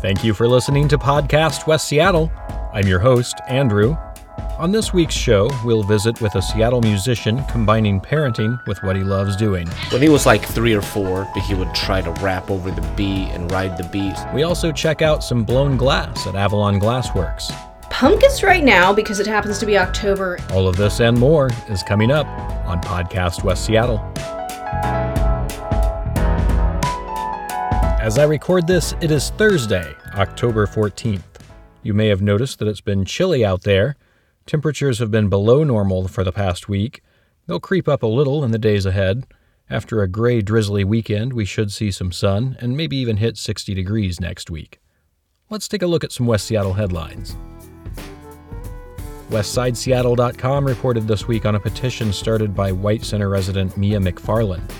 Thank you for listening to Podcast West Seattle. I'm your host, Andrew. On this week's show, we'll visit with a Seattle musician combining parenting with what he loves doing. When he was like three or four, he would try to rap over the beat and ride the beat. We also check out some blown glass at Avalon Glassworks. Pumpkins right now because it happens to be October. All of this and more is coming up on Podcast West Seattle. As I record this, it is Thursday, October 14th. You may have noticed that it's been chilly out there. Temperatures have been below normal for the past week. They'll creep up a little in the days ahead. After a gray, drizzly weekend, we should see some sun and maybe even hit 60 degrees next week. Let's take a look at some West Seattle headlines. WestsideSeattle.com reported this week on a petition started by White Center resident Mia McFarland.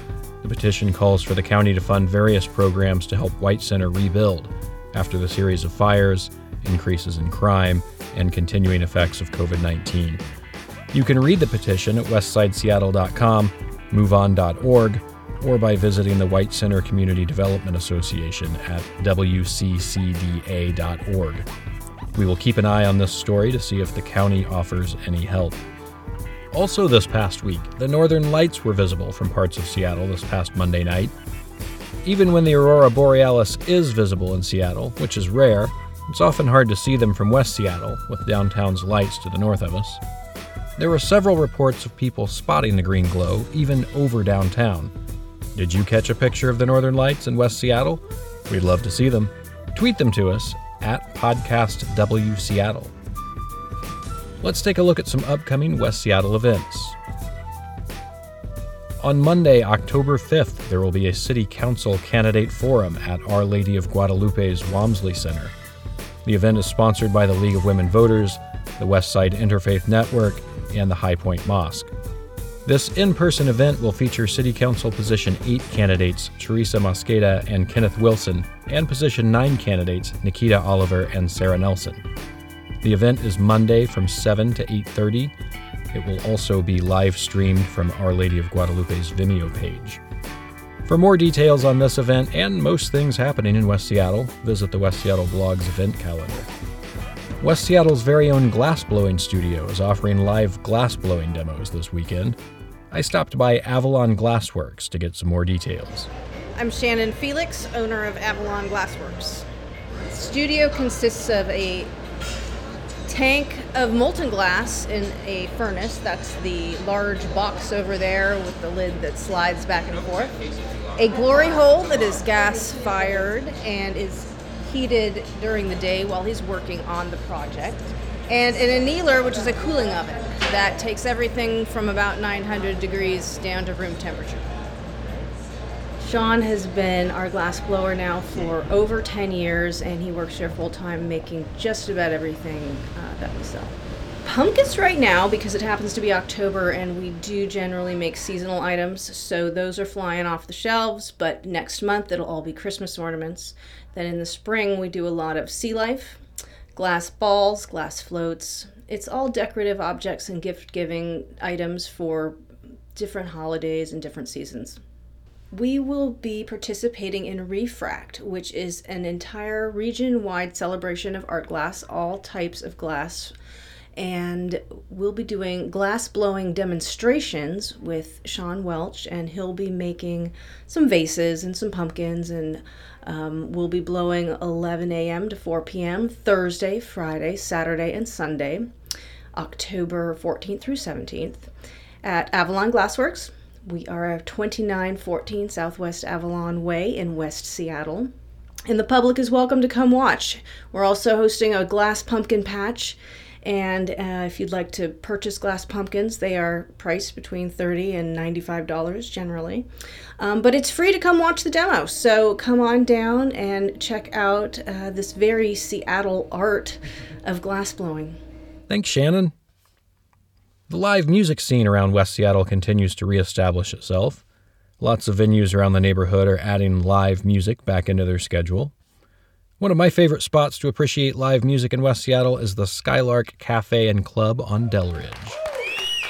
The petition calls for the county to fund various programs to help White Center rebuild after the series of fires, increases in crime, and continuing effects of COVID 19. You can read the petition at westsideseattle.com, moveon.org, or by visiting the White Center Community Development Association at wccda.org. We will keep an eye on this story to see if the county offers any help. Also, this past week, the northern lights were visible from parts of Seattle this past Monday night. Even when the aurora borealis is visible in Seattle, which is rare, it's often hard to see them from West Seattle, with downtown's lights to the north of us. There were several reports of people spotting the green glow, even over downtown. Did you catch a picture of the northern lights in West Seattle? We'd love to see them. Tweet them to us at Podcast W Seattle. Let's take a look at some upcoming West Seattle events. On Monday, October 5th, there will be a City Council Candidate Forum at Our Lady of Guadalupe's Walmsley Center. The event is sponsored by the League of Women Voters, the Westside Interfaith Network, and the High Point Mosque. This in person event will feature City Council Position 8 candidates Teresa Mosqueda and Kenneth Wilson, and Position 9 candidates Nikita Oliver and Sara Nelson. The event is Monday from 7 to 8:30. It will also be live streamed from Our Lady of Guadalupe's Vimeo page. For more details on this event and most things happening in West Seattle, visit the West Seattle Blogs event calendar. West Seattle's very own glass blowing studio is offering live glass blowing demos this weekend. I stopped by Avalon Glassworks to get some more details. I'm Shannon Felix, owner of Avalon Glassworks. Studio consists of a tank of molten glass in a furnace. That's the large box over there with the lid that slides back and forth. A glory hole that is gas fired and is heated during the day while he's working on the project. And an annealer, which is a cooling oven that takes everything from about 900 degrees down to room temperature. Sean has been our glass blower now for over 10 years, and he works here full time making just about everything uh, that we sell. Pumpkins right now because it happens to be October and we do generally make seasonal items, so those are flying off the shelves. But next month it'll all be Christmas ornaments. Then in the spring we do a lot of sea life, glass balls, glass floats. It's all decorative objects and gift giving items for different holidays and different seasons we will be participating in Refract, which is an entire region wide celebration of art glass, all types of glass. And we'll be doing glass blowing demonstrations with Sean Welch, and he'll be making some vases and some pumpkins. And um, we'll be blowing 11 a.m. to 4 p.m. Thursday, Friday, Saturday, and Sunday, October 14th through 17th at Avalon Glassworks. We are at 2914 Southwest Avalon Way in West Seattle. And the public is welcome to come watch. We're also hosting a glass pumpkin patch. And uh, if you'd like to purchase glass pumpkins, they are priced between 30 and $95 generally. Um, but it's free to come watch the demo. So come on down and check out uh, this very Seattle art of glass blowing. Thanks, Shannon. The live music scene around West Seattle continues to reestablish itself. Lots of venues around the neighborhood are adding live music back into their schedule. One of my favorite spots to appreciate live music in West Seattle is the Skylark Cafe and Club on Delridge.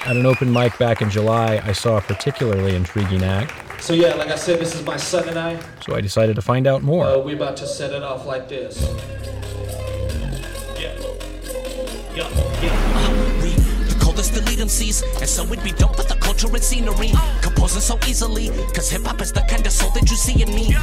At an open mic back in July, I saw a particularly intriguing act. So yeah, like I said, this is my son and I. So I decided to find out more. Uh, we're about to set it off like this. Yeah. Yeah. Yeah. We the coldest elite MCs, and so we'd be dope with the culture and scenery. Composing so easily, cause hip hop is the kind of soul that you see in me.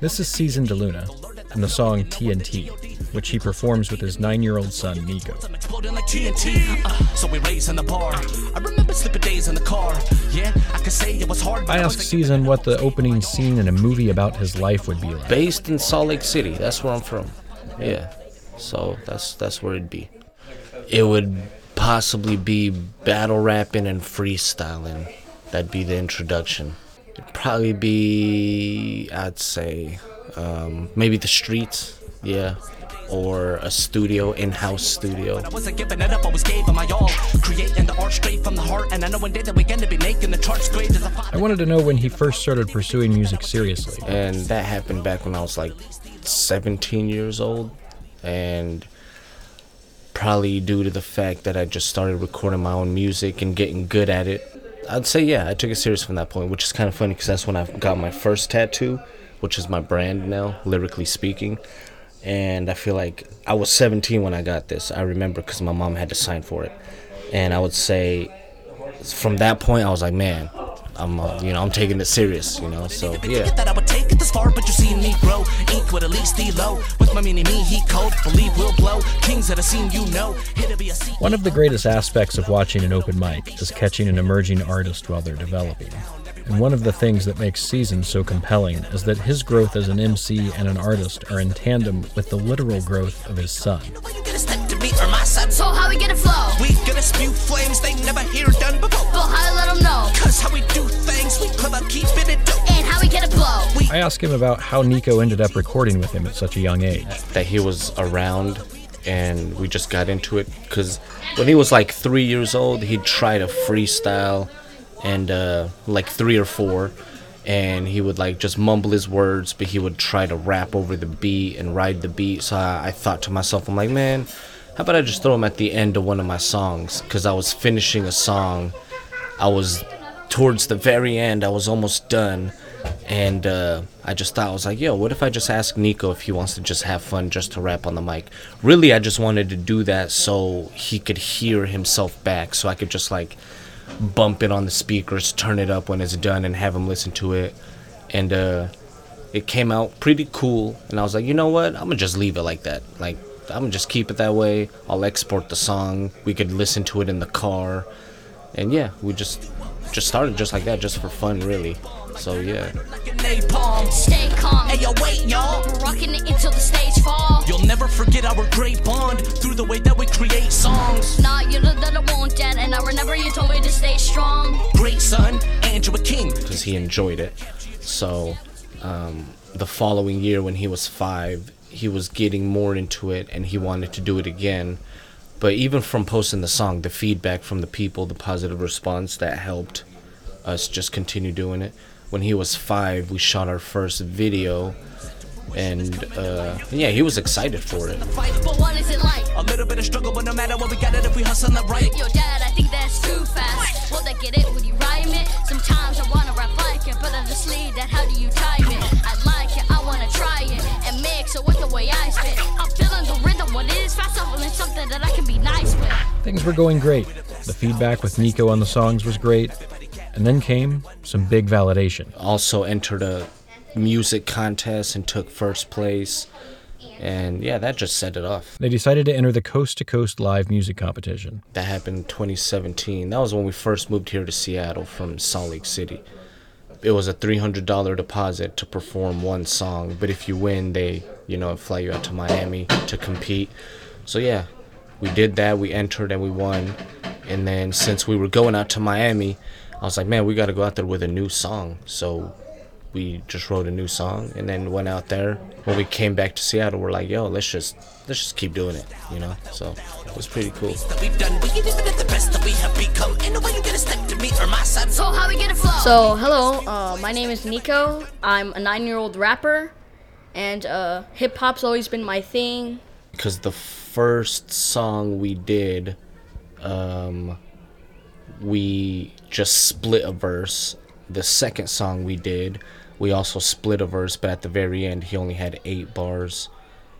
This is Season DeLuna and the song TNT, which he performs with his nine year old son Nico. I'm exploding like TNT. Uh, so we raise in the bar. I remember sleeping days in the car. I can say it was hard. but I I asked Season what the opening scene in a movie about his life would be like. Based in Salt Lake City. That's where I'm from. Yeah. So that's that's where it'd be. It would possibly be battle rapping and freestyling. That'd be the introduction. It'd probably be I'd say um, maybe the streets, yeah. Or a studio, in-house studio. I wasn't giving it up, I was gave my all. Creating the art straight from the heart, and I know one day that we're gonna be making the charts great as a pop. I wanted to know when he first started pursuing music seriously. and that happened back when I was like 17 years old, and probably due to the fact that I just started recording my own music and getting good at it. I'd say yeah, I took it serious from that point, which is kind of funny because that's when I got my first tattoo, which is my brand now, lyrically speaking. And I feel like I was 17 when I got this. I remember because my mom had to sign for it, and I would say from that point I was like, man, I'm uh, you know I'm taking it serious, you know. So yeah. Think that I would take it this far, but you see me grow. Ink with at least the low. With my mini me, he cold. Believe we'll blow. Kings that have seen you know. Here to be a scene. One of the greatest aspects of watching an open mic is catching an emerging artist while they're developing. And one of the things that makes Season so compelling is that his growth as an MC and an artist are in tandem with the literal growth of his son. Why you gonna step to me or my side? So how we flow? We gonna spew flames they never hear done before. Asked him about how Nico ended up recording with him at such a young age. that he was around and we just got into it because when he was like three years old he'd try to freestyle and uh, like three or four and he would like just mumble his words but he would try to rap over the beat and ride the beat. So i, I thought to myself i'm like man how about i just throw him at the end of one of my songs? Because i was finishing a song. I was towards the very end i was almost done and uh, I just thought I was like, yo, what if I just ask Nico if he wants to just have fun, just to rap on the mic? Really, I just wanted to do that so he could hear himself back, so I could just like bump it on the speakers, turn it up when it's done, and have him listen to it. And uh, it came out pretty cool, and I was like, you know what? I'm gonna just leave it like that. Like I'm gonna just keep it that way. I'll export the song. We could listen to it in the car, and yeah, we just just started just like that, just for fun, really. So yeah. like a napalm. Stay calm. Hey yo, wait, y'all. Rocking it until the stage fall. You'll never forget our great bond through the way that we create songs. Nah, you know that I won't get, and I remember you told me to stay strong. Great son, Andrew King. because he enjoyed it. So, um, the following year, when he was five, he was getting more into it and he wanted to do it again. But even from posting the song, the feedback from the people, the positive response that helped us just continue doing it. When he was five, we shot our first video, and uh, yeah, he was excited for it. Fight, But what is it like? a little bit of struggle, but no matter what, we got it if we hustle it right. Yo, dad, I think that's too fast. Will they get it when you rhyme it? Sometimes I wanna rap like it, but honestly, that how do you time it? I like it, I wanna try it, and mix it with the way I spit. I'm feeling the rhythm when it is fast, and it's something that I can be nice with. Things were going great. The feedback with Nico on the songs was great. And then came some big validation. Also entered a music contest and took first place, and yeah, that just set it off. They decided to enter the Coast to Coast Live Music Competition. That happened in 2017. That was when we first moved here to Seattle from Salt Lake City. It was a $300 deposit to perform one song, but if you win, they, you know, fly you out to Miami to compete. So yeah, we did that. We entered and we won. And then since we were going out to Miami, I was like, man, we got to go out there with a new song. So we just wrote a new song and then went out there. When we came back to Seattle, we're like, yo, let's just let's just keep doing it, you know. So it was pretty cool. That we've done, we ain't even at the best that we have become. Ain't no way you gonna step to me or my side. So how we get it flow? So, hello, uh, my name is Nico. I'm a nine year old rapper, and uh, hip hop's always been my thing. because the first song we did, um, we just split a verse the second song we did, we also split a verse, but at the very end, he only had eight bars.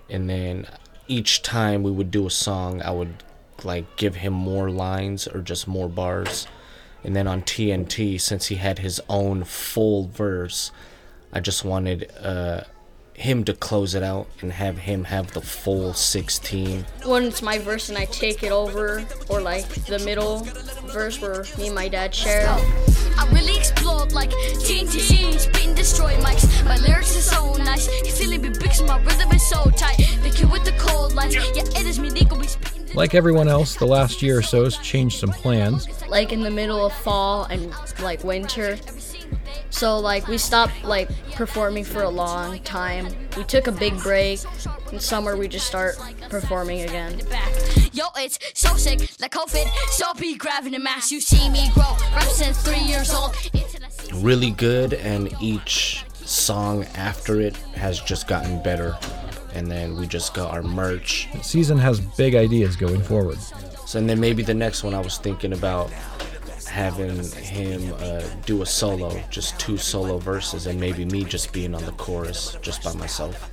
And then each time we would do a song, I would like give him more lines or just more bars. And then on TNT, since he had his own full verse, I just wanted uh, him to close it out and have him have the full 16. When it's my verse and I take it over, or like the middle verse where me and my dad share. I really explode like TNT, spin destroy mics. My lyrics are so nice. You feel it be big, so my rhythm is so tight. The kid with the cold lines, yeah, it is me. Nico be spitting. Like everyone else, the last year or so has changed some plans. like in the middle of fall and like winter. So like we stopped like performing for a long time. We took a big break. In summer we just start performing again. Yo, it's so sick, like COVID. So be grabbing the mass. You see me grow, rap since three years old. Until I see Really good, and each song after it has just gotten better. And then we just got our merch. Season has big ideas going forward. So, and then maybe the next one I was thinking about having him uh, do a solo, just two solo verses, and maybe me just being on the chorus just by myself.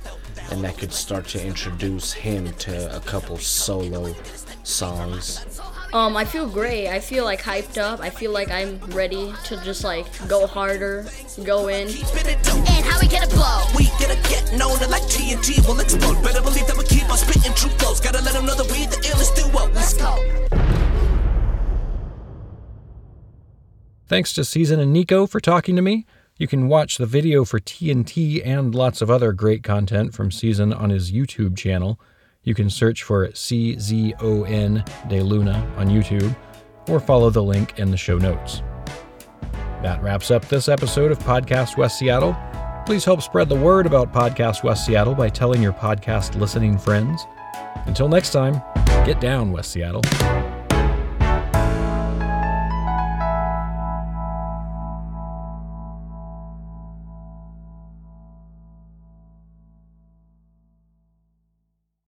And that could start to introduce him to a couple solo songs. Um, I feel great. I feel like hyped up. I feel like I'm ready to just like go harder, go in. Spin it dope. And how we gonna blow? We gonna get known like TNT will explode. Better believe Thanks to Season and Nico for talking to me. You can watch the video for TNT and lots of other great content from Season on his YouTube channel. You can search for CZON De Luna on YouTube or follow the link in the show notes. That wraps up this episode of Podcast West Seattle. Please help spread the word about Podcast West Seattle by telling your podcast listening friends. Until next time, get down, West Seattle.